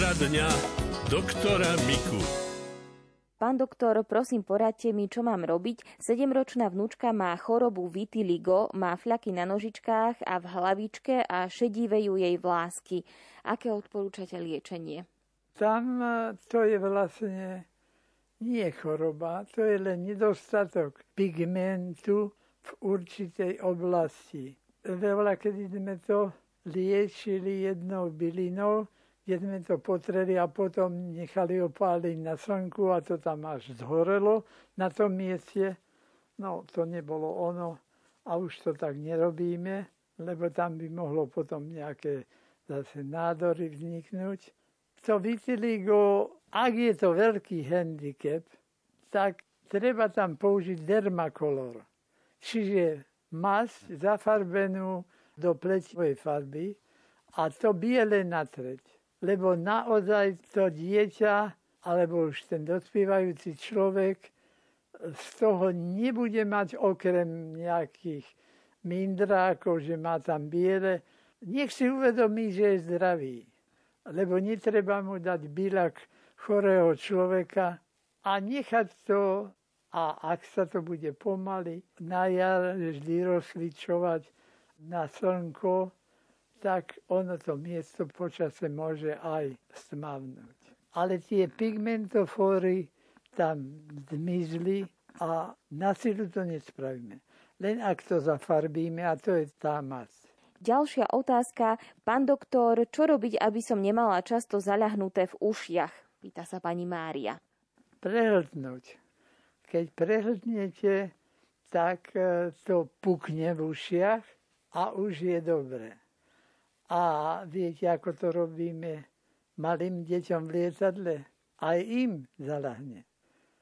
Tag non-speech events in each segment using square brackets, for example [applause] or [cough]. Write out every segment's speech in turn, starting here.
Poradňa doktora Miku. Pán doktor, prosím, poradte mi, čo mám robiť. Sedemročná vnúčka má chorobu vitiligo, má fľaky na nožičkách a v hlavičke a šedívejú jej vlásky. Aké odporúčate liečenie? Tam e, to je vlastne nie choroba, to je len nedostatok pigmentu v určitej oblasti. Veľa, keď sme to liečili jednou bylinou, sme to potreli a potom nechali opáliť na slnku a to tam až zhorelo na tom mieste. No, to nebolo ono a už to tak nerobíme, lebo tam by mohlo potom nejaké zase nádory vzniknúť. To vitiligo, ak je to veľký handicap, tak treba tam použiť dermakolor. Čiže masť zafarbenú do pleťovej farby a to biele natreť lebo naozaj to dieťa, alebo už ten dospívajúci človek z toho nebude mať okrem nejakých mindrákov, že má tam biele, nech si uvedomí, že je zdravý. Lebo netreba mu dať bylak chorého človeka a nechať to, a ak sa to bude pomaly, na jar vždy rozsvičovať na slnko, tak ono to miesto počase môže aj stmavnúť. Ale tie pigmentofóry tam zmizli a na silu to nespravíme. Len ak to zafarbíme a to je tá mas. Ďalšia otázka. Pán doktor, čo robiť, aby som nemala často zaľahnuté v ušiach? Pýta sa pani Mária. Prehltnúť. Keď prehltnete, tak e, to pukne v ušiach a už je dobré. A viete, ako to robíme malým deťom v lietadle? Aj im zalahne.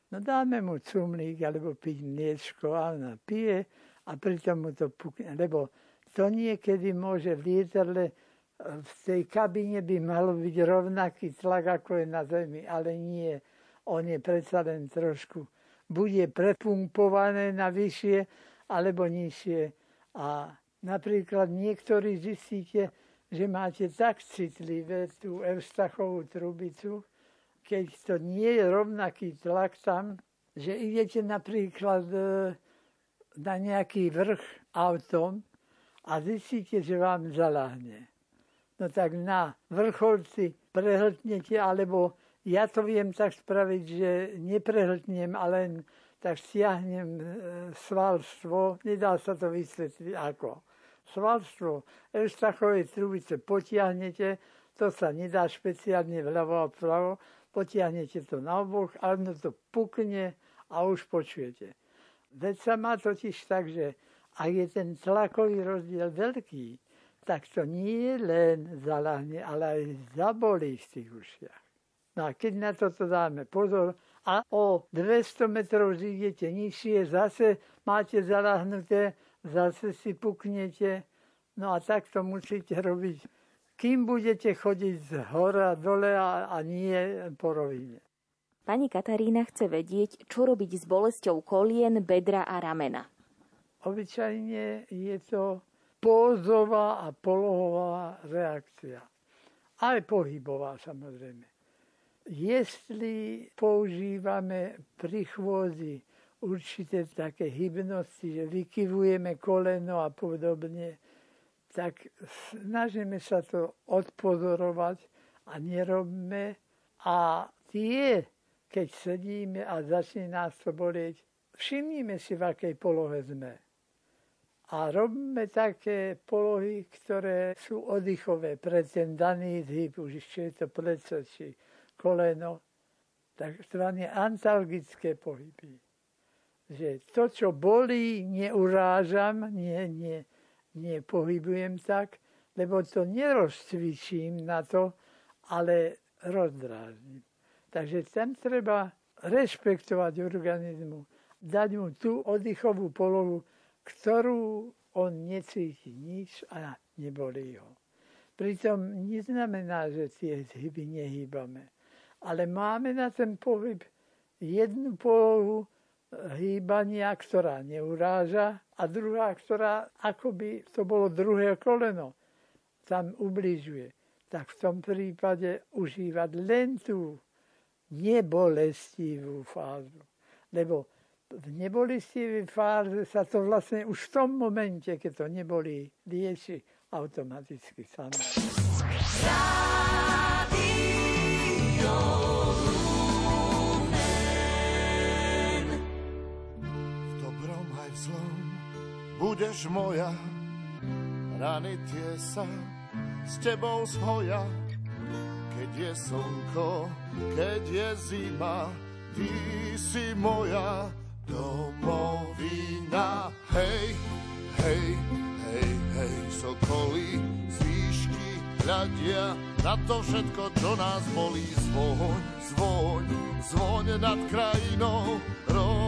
No dáme mu cumlík alebo piť mliečko a ona pije a pritom mu to pukne. Lebo to niekedy môže v lietadle v tej kabíne by malo byť rovnaký tlak, ako je na zemi, ale nie. On je predsa len trošku. Bude prepumpované na vyššie alebo nižšie. A napríklad niektorí zistíte, že máte tak citlivé tú Evstachovú trubicu, keď to nie je rovnaký tlak tam, že idete napríklad e, na nejaký vrch autom a zistíte, že vám zaláhne. No tak na vrcholci prehltnete, alebo ja to viem tak spraviť, že neprehltnem, ale tak stiahnem e, svalstvo, nedá sa to vysvetliť ako svalstvo Eustachovej trubice potiahnete, to sa nedá špeciálne vľavo a vpravo, potiahnete to na oboch a ono to pukne a už počujete. Veď sa má totiž tak, že ak je ten tlakový rozdiel veľký, tak to nie len zalahne, ale aj zabolí v tých ušiach. No a keď na toto dáme pozor a o 200 metrov zídete nižšie, zase máte zalahnuté zase si puknete. No a tak to musíte robiť, kým budete chodiť z hora dole a, a nie po rovine. Pani Katarína chce vedieť, čo robiť s bolesťou kolien, bedra a ramena. Obyčajne je to pózová a polohová reakcia. Aj pohybová samozrejme. Jestli používame pri chôzi určité také hybnosti, že vykyvujeme koleno a podobne, tak snažíme sa to odpozorovať a nerobme. A tie, keď sedíme a začne nás to bolieť, všimnime si, v akej polohe sme. A robíme také polohy, ktoré sú oddychové pre ten daný zhyb, už či je to pleco, či koleno, takzvané antalgické pohyby že to, čo bolí, neurážam, nie, nie, nepohybujem tak, lebo to nerozcvičím na to, ale rozdráždim. Takže tam treba rešpektovať organizmu, dať mu tú oddychovú polohu, ktorú on necíti nič a nebolí ho. Pritom neznamená, že tie zhyby nehýbame. Ale máme na ten pohyb jednu polohu, hýbania, ktorá neuráža a druhá, ktorá akoby to bolo druhé koleno, tam ubližuje. tak v tom prípade užívať len tú nebolestivú fázu. Lebo v nebolestivej fáze sa to vlastne už v tom momente, keď to nebolí, lieči automaticky samé. Budeš moja, rany tie sa s tebou zhoja. Keď je slnko, keď je zima, ty si moja domovina. Hej, hej, hej, hej, sokolí z výšky hľadia na to všetko, čo nás bolí. Zvoň, zvoň, zvoň nad krajinou,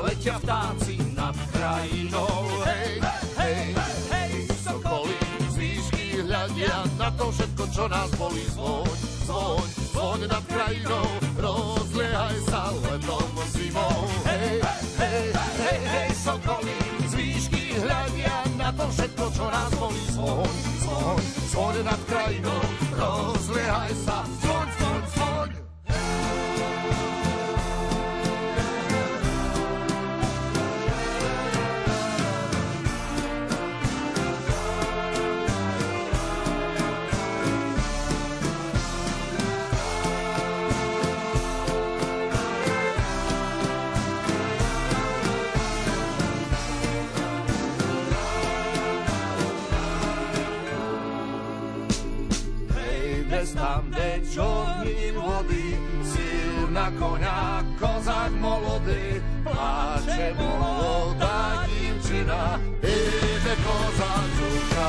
letia vtáci nad krajinou. Hej, hej, hej, sokoly z hľadia na to všetko, čo nás bolí. Zvoň, zvoň, zvoň nad krajinou, rozliehaj sa letom zimou. Hej, hej, hej, hej, sokoly z hľadia na to všetko, čo nás bolí. Zvoň, zvoň, zvoň nad krajinou, rozliehaj sa, zvoň. Tam, kde čorním vody, síl na koňa, kozák molody, pláče molodá divčina, Ide kozák, čuka,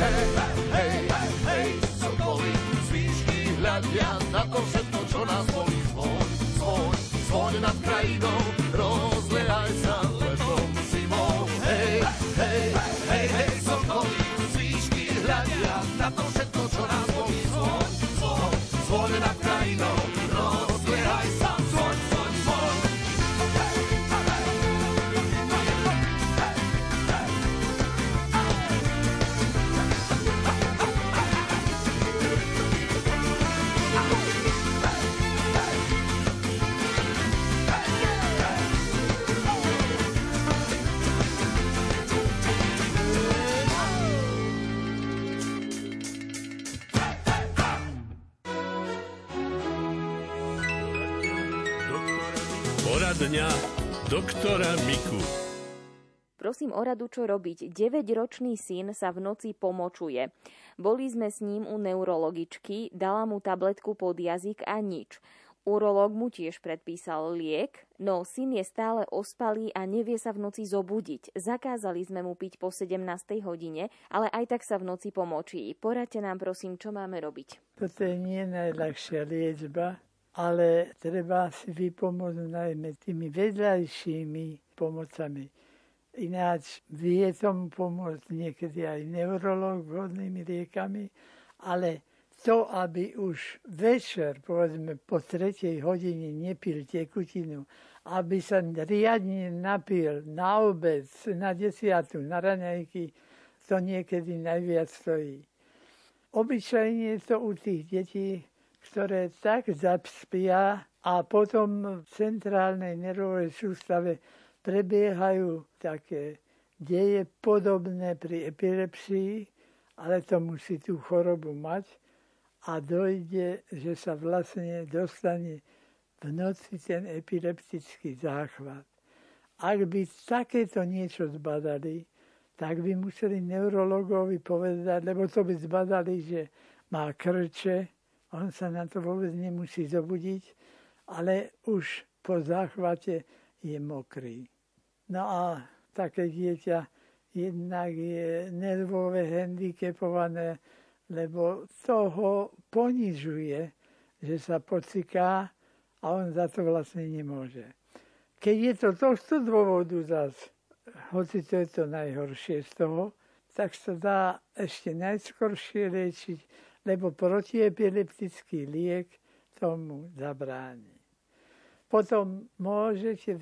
hej, hej, hej, sokoly z hľadia na to všetko, čo nás bolí. Zvoň, zvoň, zvoň nad krajinou, Poradňa doktora Miku. Prosím o radu, čo robiť. 9-ročný syn sa v noci pomočuje. Boli sme s ním u neurologičky, dala mu tabletku pod jazyk a nič. Urológ mu tiež predpísal liek, no syn je stále ospalý a nevie sa v noci zobudiť. Zakázali sme mu piť po 17. hodine, ale aj tak sa v noci pomočí. Poradte nám prosím, čo máme robiť. Toto je nie najľahšia liečba, ale treba si vypomôcť najmä tými vedľajšími pomocami. Ináč vie tomu pomôcť niekedy aj neurolog vhodnými liekami, ale to, aby už večer, povedzme po tretej hodine nepil tekutinu, aby sa riadne napil na obed, na desiatu, na raňajky, to niekedy najviac stojí. Obyčajne to u tých detí, ktoré tak zaspia a potom v centrálnej nervovej sústave prebiehajú také deje podobné pri epilepsii, ale to musí tú chorobu mať a dojde, že sa vlastne dostane v noci ten epileptický záchvat. Ak by takéto niečo zbadali, tak by museli neurologovi povedať, lebo to by zbadali, že má krče, on sa na to vôbec nemusí zobudiť, ale už po záchvate je mokrý. No a také dieťa jednak je nervové handicapované, lebo toho ponižuje, že sa pociká a on za to vlastne nemôže. Keď je to tohto dôvodu zas, hoci to je to najhoršie z toho, tak sa dá ešte najskoršie liečiť, lebo protiepileptický liek tomu zabráni. Potom môžete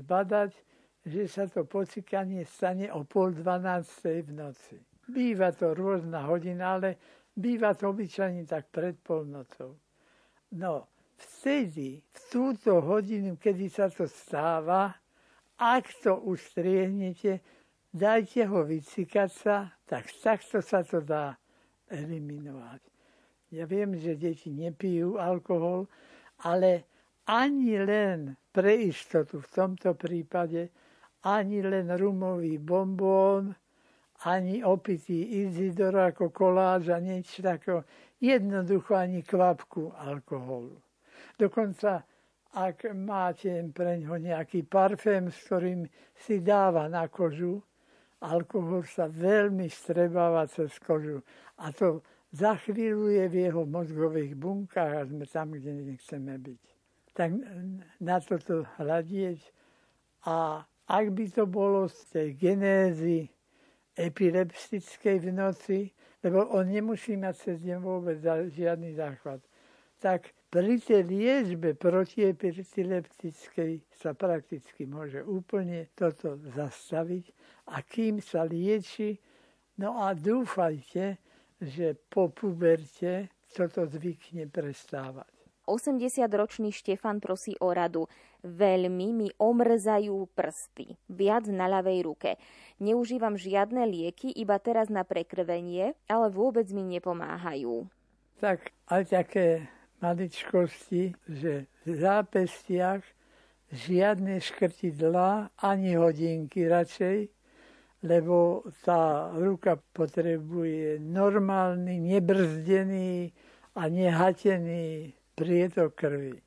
zbadať, že sa to pocikanie stane o pol dvanástej v noci. Býva to rôzna hodina, ale býva to obyčajne tak pred polnocou. No, vtedy, v túto hodinu, kedy sa to stáva, ak to ustriehnete, dajte ho vycikať sa, tak takto sa to dá eliminovať. Ja viem, že deti nepijú alkohol, ale ani len pre istotu v tomto prípade, ani len rumový bombón, ani opitý Izidor ako koláž a niečo takého. Jednoducho ani kvapku alkoholu. Dokonca, ak máte pre ňo nejaký parfém, s ktorým si dáva na kožu, alkohol sa veľmi strebáva cez kožu. A to za chvíľu je v jeho mozgových bunkách a sme tam, kde nechceme byť. Tak na toto hľadieť. A ak by to bolo z tej genézy epileptickej v noci, lebo on nemusí mať cez deň vôbec žiadny záchvat, tak pri tej liečbe protiepileptickej sa prakticky môže úplne toto zastaviť a kým sa lieči, no a dúfajte, že po puberte toto zvykne prestávať. 80-ročný Štefan prosí o radu. Veľmi mi omrzajú prsty. Viac na ľavej ruke. Neužívam žiadne lieky, iba teraz na prekrvenie, ale vôbec mi nepomáhajú. Tak aj také maličkosti, že v zápestiach žiadne škrtidla, ani hodinky radšej, lebo tá ruka potrebuje normálny, nebrzdený a nehatený prietok krvi.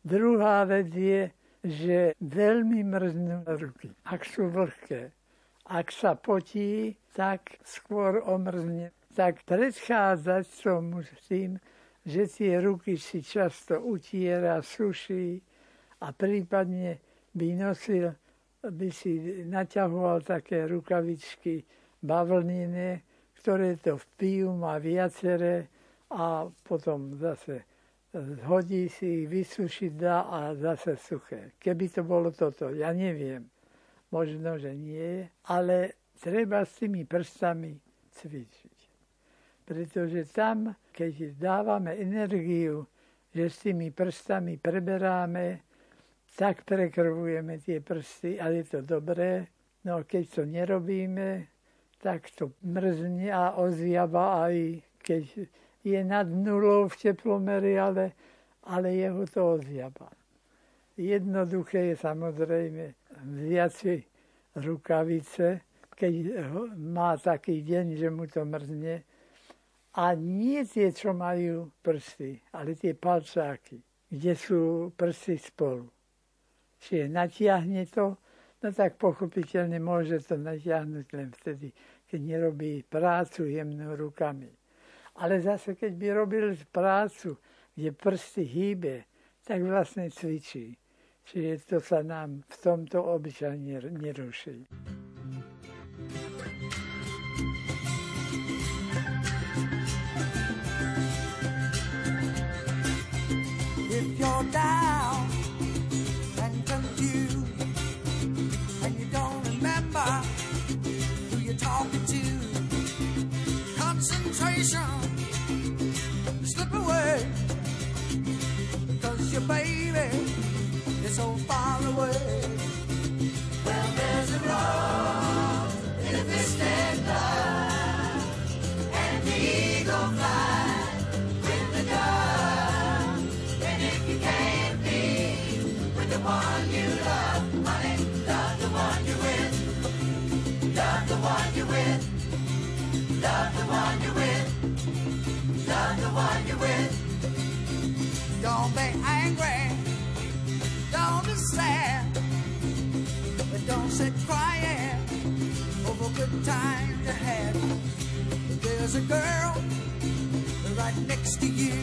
Druhá vec je, že veľmi mrznú ruky, ak sú vlhké. Ak sa potí, tak skôr omrzne. Tak predchádzať som tým, že tie ruky si často utiera, suší a prípadne by nosil, by si naťahoval také rukavičky bavlnine, ktoré to vpijú, má viaceré a potom zase hodí si ich, vysušiť dá a zase suché. Keby to bolo toto, ja neviem. Možno, že nie, ale treba s tými prstami cvičiť. Pretože tam, keď dávame energiu, že s tými prstami preberáme, tak prekrvujeme tie prsty a je to dobré. No keď to nerobíme, tak to mrzne a ozjava aj keď je nad nulou v teplomeri, ale, ale jeho to ozjaba. Jednoduché je samozrejme vziať si rukavice, keď má taký deň, že mu to mrzne. A nie tie, čo majú prsty, ale tie palčáky, kde sú prsty spolu. Čiže natiahne to, no tak pochopiteľne môže to natiahnuť len vtedy, keď nerobí prácu jemnú rukami. Ale zase, keď by robil prácu, kde prsty hýbe, tak vlastne cvičí. Čiže to sa nám v tomto obyčajne neruší. You're down and confused. And you don't remember who you're talking to, concentration slips away because your baby is with. Don't be angry, don't be sad, but don't sit crying over good times you had. There's a girl right next to you,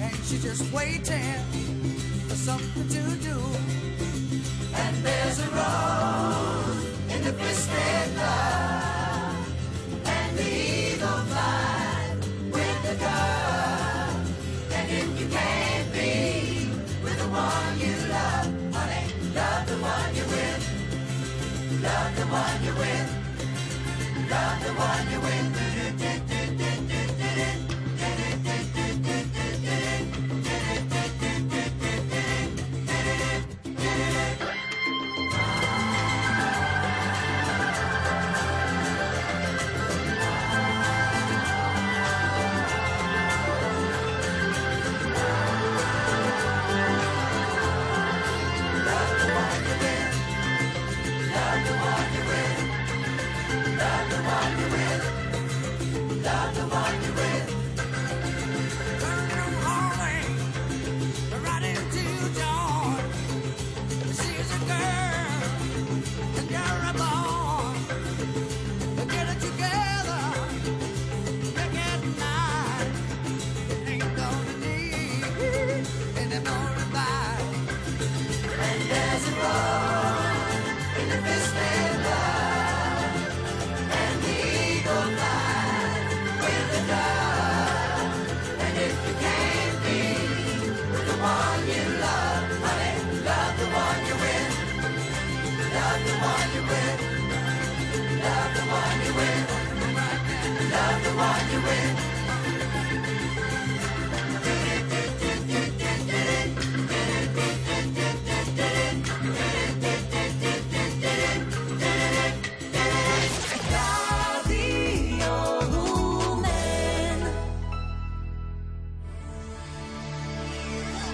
and she's just waiting for something to do. And there's a rose in the twisted light. the one you're with. Love the one you're with.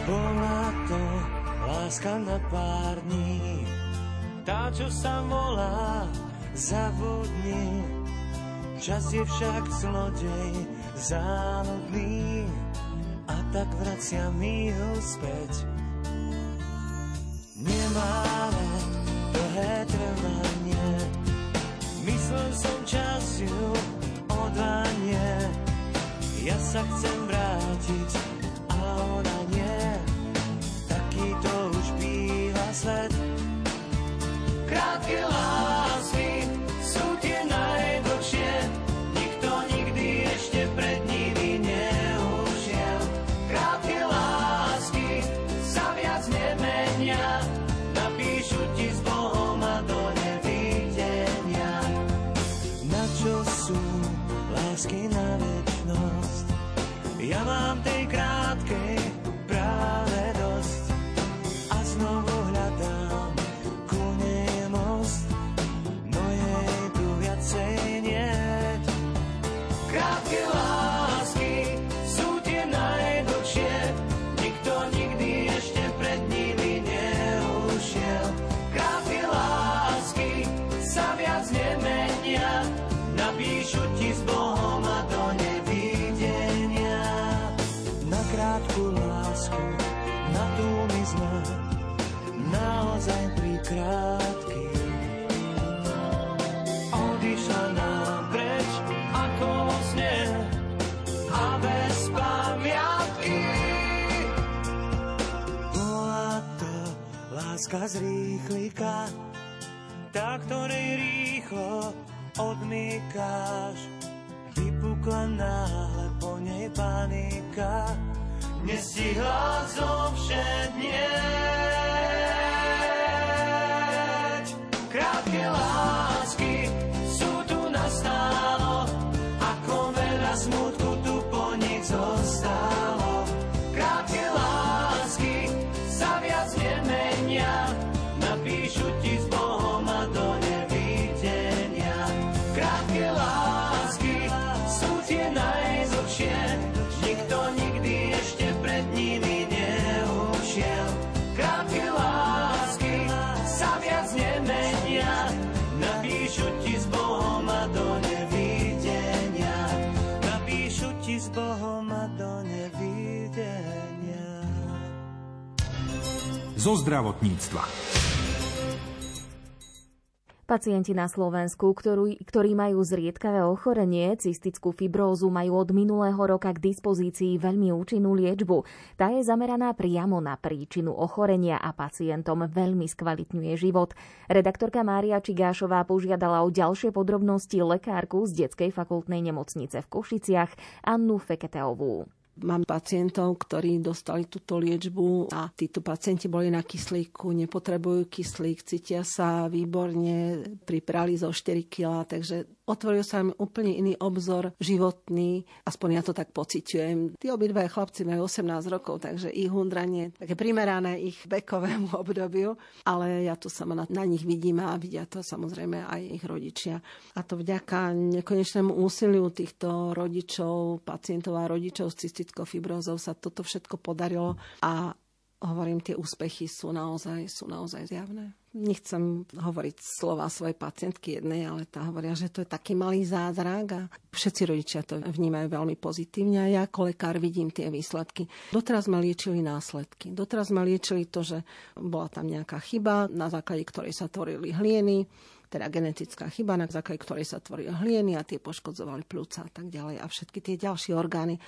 Bola na pár dní, tá, čo sa volá, zavodní. Čas je však zlodej záludný a tak vracia mi ho späť. Nemáme dlhé trvanie, myslel som čas ju odvanie. Ja sa chcem vrátiť lásky na väčnosť. Ja mám tej Rýchlika z rýchlika, tá, ktorej rýchlo odmýkáš. Vypukla náhle po nej panika, nestihla zovšednieť. zo zdravotníctva. Pacienti na Slovensku, ktorú, ktorí majú zriedkavé ochorenie, cystickú fibrózu, majú od minulého roka k dispozícii veľmi účinnú liečbu. Tá je zameraná priamo na príčinu ochorenia a pacientom veľmi skvalitňuje život. Redaktorka Mária Čigášová požiadala o ďalšie podrobnosti lekárku z Detskej fakultnej nemocnice v Košiciach Annu Feketeovú. Mám pacientov, ktorí dostali túto liečbu a títo pacienti boli na kyslíku, nepotrebujú kyslík, cítia sa výborne, priprali zo 4 kg, takže otvoril sa im úplne iný obzor životný, aspoň ja to tak pociťujem. Tí obidva chlapci majú 18 rokov, takže ich hundranie také primerané ich vekovému [laughs] obdobiu, ale ja to sama na, na nich vidím a vidia to samozrejme aj ich rodičia. A to vďaka nekonečnému úsiliu týchto rodičov, pacientov a rodičov s cystickou fibrózou sa toto všetko podarilo a hovorím, tie úspechy sú naozaj, sú naozaj zjavné nechcem hovoriť slova svojej pacientky jednej, ale tá hovoria, že to je taký malý zázrak a všetci rodičia to vnímajú veľmi pozitívne a ja ako lekár vidím tie výsledky. Doteraz sme liečili následky. Doteraz sme liečili to, že bola tam nejaká chyba, na základe ktorej sa tvorili hlieny, teda genetická chyba, na základe ktorej sa tvorili hlieny a tie poškodzovali plúca a tak ďalej a všetky tie ďalšie orgány.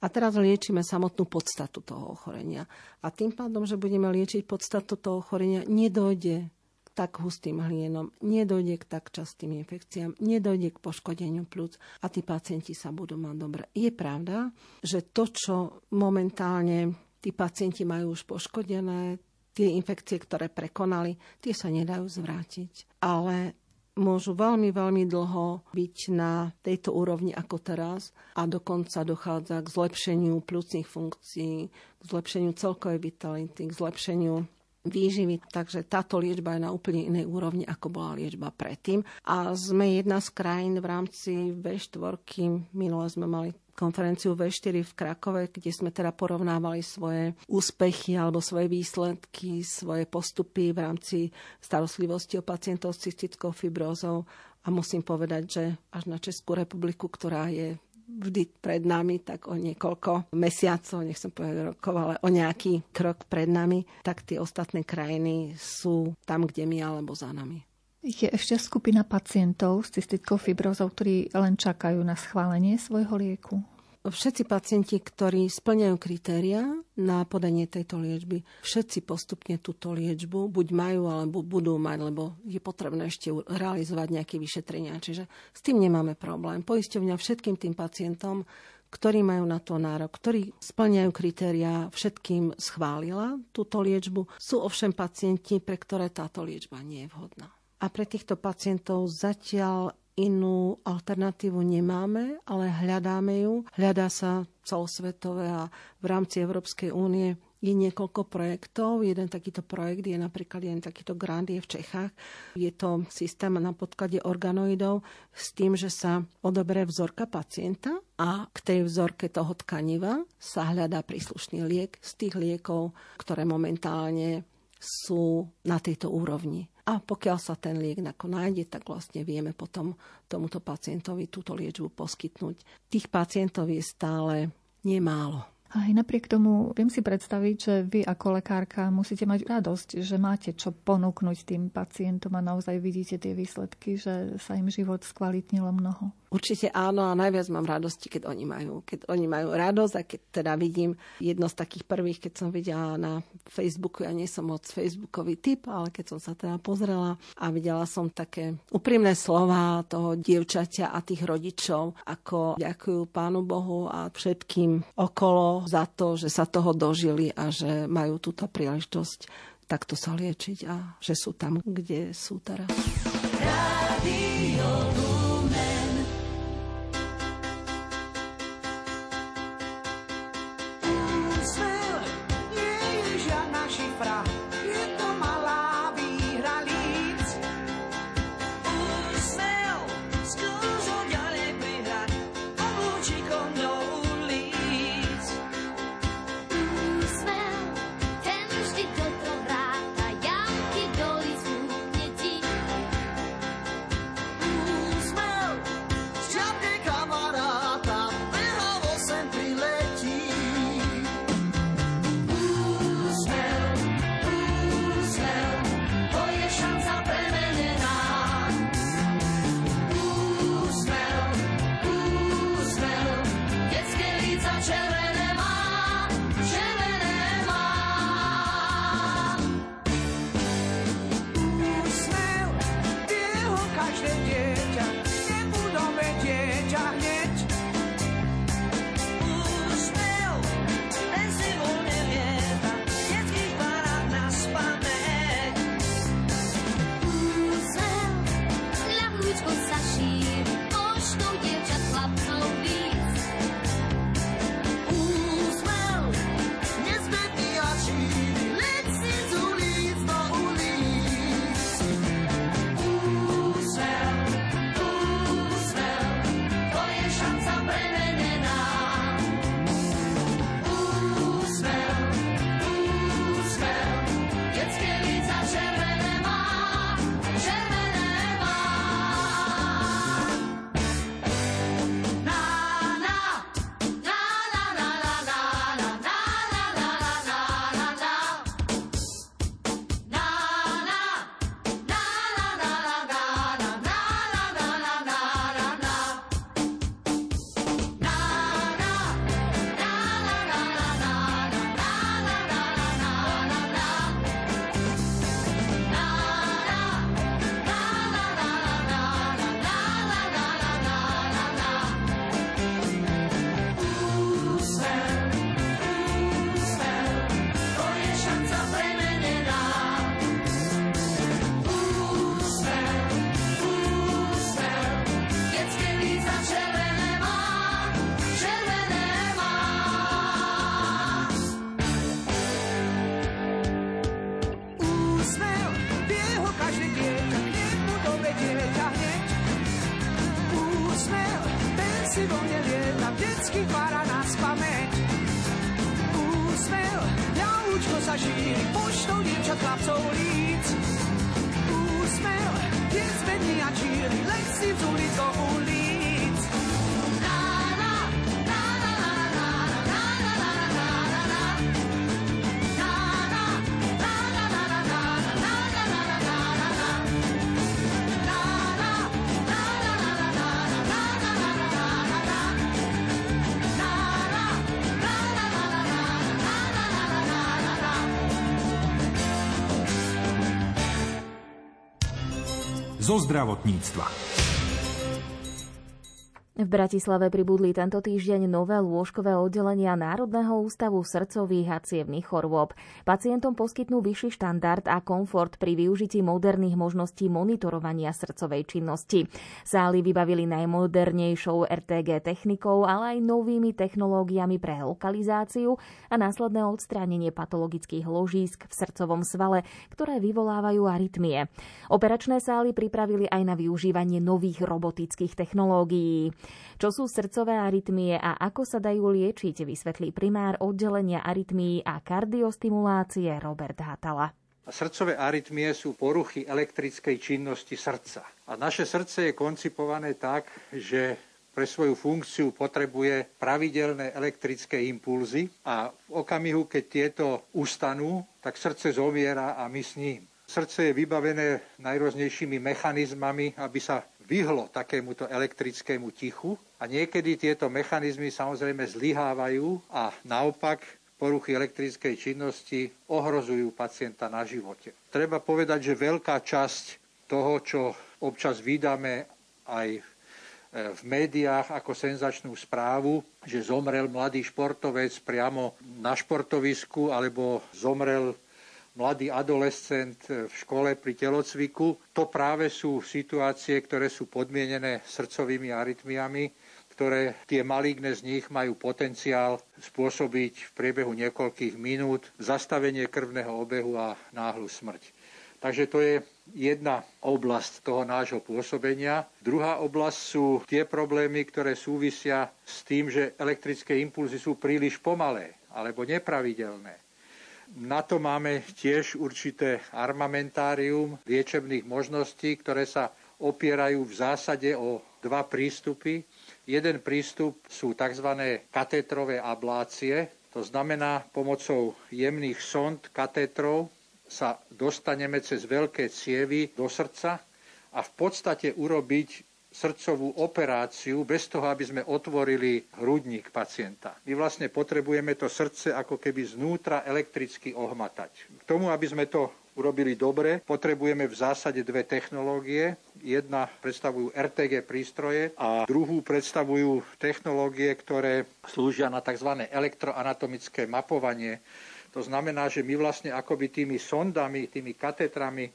A teraz liečíme samotnú podstatu toho ochorenia. A tým pádom, že budeme liečiť podstatu toho ochorenia, nedojde k tak hustým hlienom, nedojde k tak častým infekciám, nedojde k poškodeniu plúc a tí pacienti sa budú mať dobre. Je pravda, že to, čo momentálne tí pacienti majú už poškodené, tie infekcie, ktoré prekonali, tie sa nedajú zvrátiť. Ale môžu veľmi, veľmi dlho byť na tejto úrovni ako teraz a dokonca dochádza k zlepšeniu plúcnych funkcií, k zlepšeniu celkovej vitality, k zlepšeniu výživy, takže táto liečba je na úplne inej úrovni, ako bola liečba predtým. A sme jedna z krajín v rámci V4, minule sme mali konferenciu V4 v Krakove, kde sme teda porovnávali svoje úspechy alebo svoje výsledky, svoje postupy v rámci starostlivosti o pacientov s cystickou fibrózou. A musím povedať, že až na Českú republiku, ktorá je vždy pred nami, tak o niekoľko mesiacov, nechcem povedať rokov, ale o nejaký krok pred nami, tak tie ostatné krajiny sú tam, kde my, alebo za nami. Je ešte skupina pacientov s cystickou fibrózou, ktorí len čakajú na schválenie svojho lieku? Všetci pacienti, ktorí splňajú kritéria na podanie tejto liečby, všetci postupne túto liečbu buď majú, alebo budú mať, lebo je potrebné ešte realizovať nejaké vyšetrenia. Čiže s tým nemáme problém. Poisťovňa všetkým tým pacientom, ktorí majú na to nárok, ktorí splňajú kritéria, všetkým schválila túto liečbu. Sú ovšem pacienti, pre ktoré táto liečba nie je vhodná. A pre týchto pacientov zatiaľ inú alternatívu nemáme, ale hľadáme ju. Hľadá sa celosvetové a v rámci Európskej únie je niekoľko projektov. Jeden takýto projekt je napríklad jeden takýto grant je v Čechách. Je to systém na podklade organoidov s tým, že sa odoberie vzorka pacienta a k tej vzorke toho tkaniva sa hľadá príslušný liek z tých liekov, ktoré momentálne sú na tejto úrovni. A pokiaľ sa ten liek nájde, tak vlastne vieme potom tomuto pacientovi túto liečbu poskytnúť. Tých pacientov je stále nemálo. Aj napriek tomu viem si predstaviť, že vy ako lekárka musíte mať radosť, že máte čo ponúknuť tým pacientom a naozaj vidíte tie výsledky, že sa im život skvalitnilo mnoho. Určite áno a najviac mám radosti, keď oni majú, keď oni majú radosť a keď teda vidím jedno z takých prvých, keď som videla na Facebooku, ja nie som moc Facebookový typ, ale keď som sa teda pozrela a videla som také úprimné slova toho dievčaťa a tých rodičov, ako ďakujú Pánu Bohu a všetkým okolo za to, že sa toho dožili a že majú túto príležitosť takto sa liečiť a že sú tam, kde sú teraz. Radio zo zdravotníctva. V Bratislave pribudli tento týždeň nové lôžkové oddelenia Národného ústavu srdcových a cievných chorôb. Pacientom poskytnú vyšší štandard a komfort pri využití moderných možností monitorovania srdcovej činnosti. Sály vybavili najmodernejšou RTG technikou, ale aj novými technológiami pre lokalizáciu a následné odstránenie patologických ložísk v srdcovom svale, ktoré vyvolávajú arytmie. Operačné sály pripravili aj na využívanie nových robotických technológií. Čo sú srdcové arytmie a ako sa dajú liečiť, vysvetlí primár oddelenia arytmií a kardiostimulácie Robert Hatala. Srdcové arytmie sú poruchy elektrickej činnosti srdca. A naše srdce je koncipované tak, že pre svoju funkciu potrebuje pravidelné elektrické impulzy a v okamihu, keď tieto ustanú, tak srdce zomiera a my s ním. Srdce je vybavené najrôznejšími mechanizmami, aby sa vyhlo takémuto elektrickému tichu a niekedy tieto mechanizmy samozrejme zlyhávajú a naopak poruchy elektrickej činnosti ohrozujú pacienta na živote. Treba povedať, že veľká časť toho, čo občas vydáme aj e, v médiách ako senzačnú správu, že zomrel mladý športovec priamo na športovisku alebo zomrel mladý adolescent v škole pri telocviku. To práve sú situácie, ktoré sú podmienené srdcovými arytmiami, ktoré tie maligné z nich majú potenciál spôsobiť v priebehu niekoľkých minút zastavenie krvného obehu a náhlu smrť. Takže to je jedna oblasť toho nášho pôsobenia. Druhá oblasť sú tie problémy, ktoré súvisia s tým, že elektrické impulzy sú príliš pomalé alebo nepravidelné. Na to máme tiež určité armamentárium liečebných možností, ktoré sa opierajú v zásade o dva prístupy. Jeden prístup sú tzv. katétrové ablácie, to znamená pomocou jemných sond katétrov sa dostaneme cez veľké cievy do srdca a v podstate urobiť srdcovú operáciu bez toho, aby sme otvorili hrudník pacienta. My vlastne potrebujeme to srdce ako keby znútra elektricky ohmatať. K tomu, aby sme to urobili dobre, potrebujeme v zásade dve technológie. Jedna predstavujú RTG prístroje a druhú predstavujú technológie, ktoré slúžia na tzv. elektroanatomické mapovanie. To znamená, že my vlastne akoby tými sondami, tými katetrami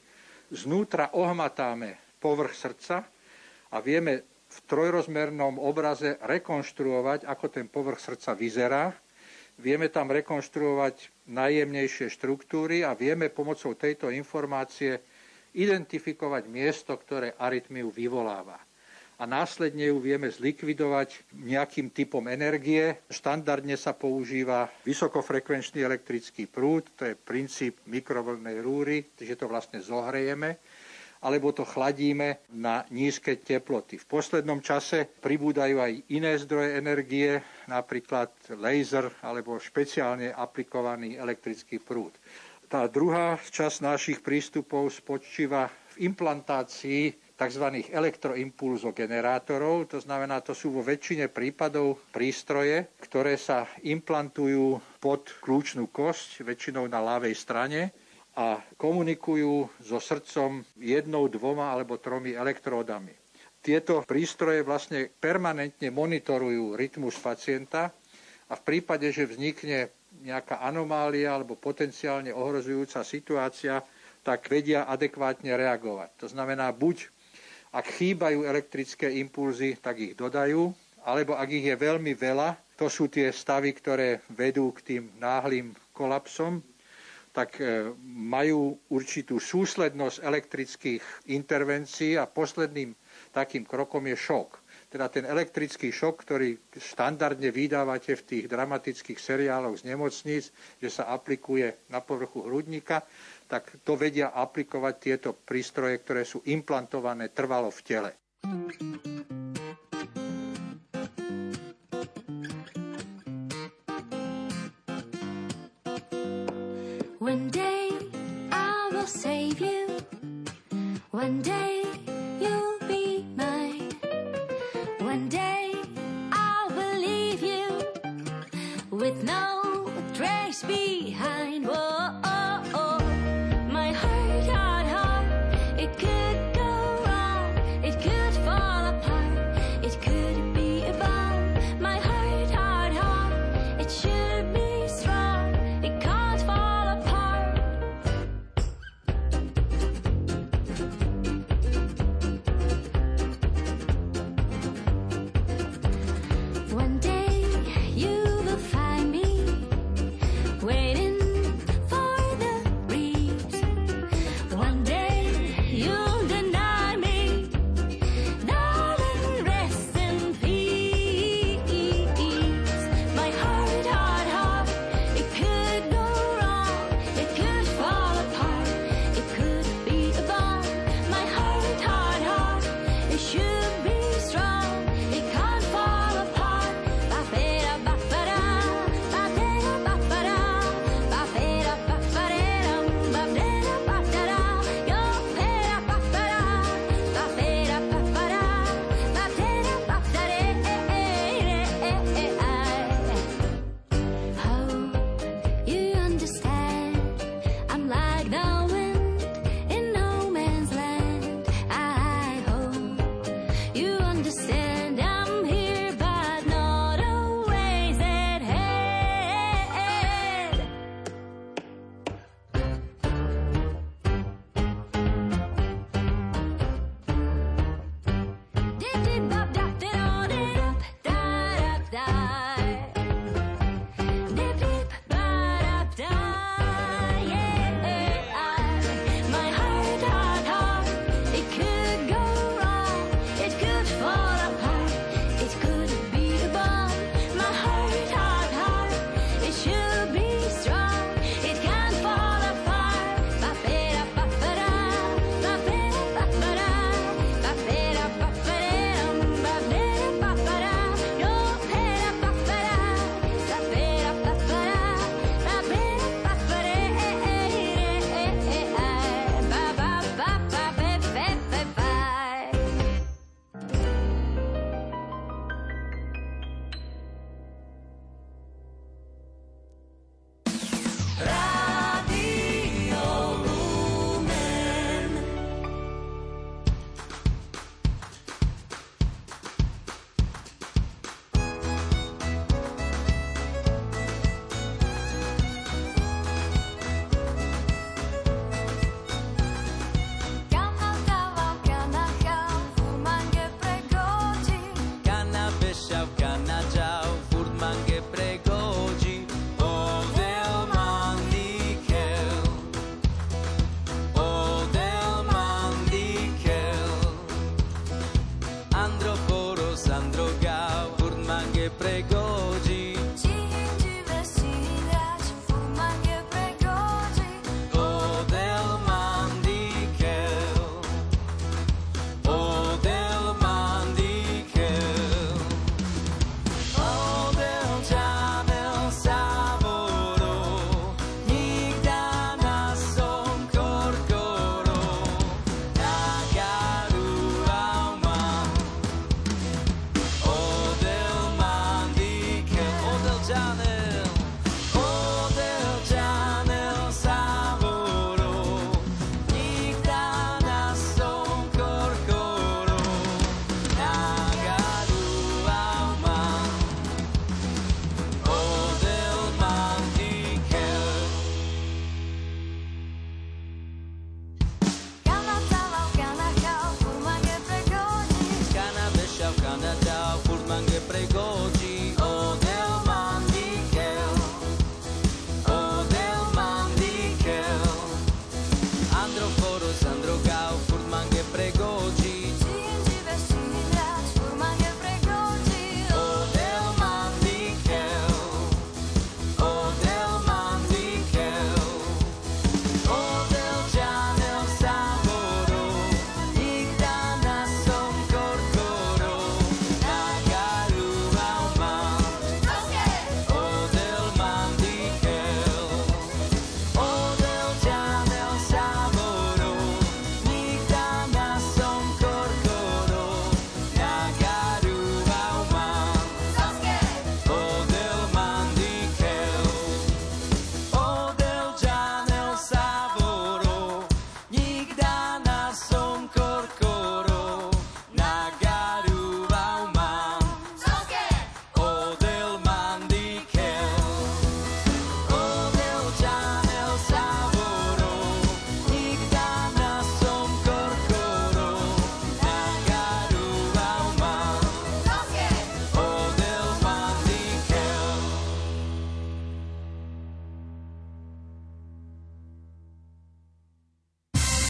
znútra ohmatáme povrch srdca a vieme v trojrozmernom obraze rekonštruovať, ako ten povrch srdca vyzerá. Vieme tam rekonštruovať najjemnejšie štruktúry a vieme pomocou tejto informácie identifikovať miesto, ktoré arytmiu vyvoláva. A následne ju vieme zlikvidovať nejakým typom energie. Štandardne sa používa vysokofrekvenčný elektrický prúd, to je princíp mikrovlnej rúry, že to vlastne zohrejeme alebo to chladíme na nízke teploty. V poslednom čase pribúdajú aj iné zdroje energie, napríklad laser alebo špeciálne aplikovaný elektrický prúd. Tá druhá časť našich prístupov spočíva v implantácii tzv. elektroimpulzogenerátorov, to znamená, to sú vo väčšine prípadov prístroje, ktoré sa implantujú pod kľúčnú kosť, väčšinou na ľavej strane, a komunikujú so srdcom jednou, dvoma alebo tromi elektródami. Tieto prístroje vlastne permanentne monitorujú rytmus pacienta a v prípade, že vznikne nejaká anomália alebo potenciálne ohrozujúca situácia, tak vedia adekvátne reagovať. To znamená, buď ak chýbajú elektrické impulzy, tak ich dodajú, alebo ak ich je veľmi veľa, to sú tie stavy, ktoré vedú k tým náhlým kolapsom, tak e, majú určitú súslednosť elektrických intervencií a posledným takým krokom je šok. Teda ten elektrický šok, ktorý štandardne vydávate v tých dramatických seriáloch z nemocníc, že sa aplikuje na povrchu hrudníka, tak to vedia aplikovať tieto prístroje, ktoré sú implantované trvalo v tele. One day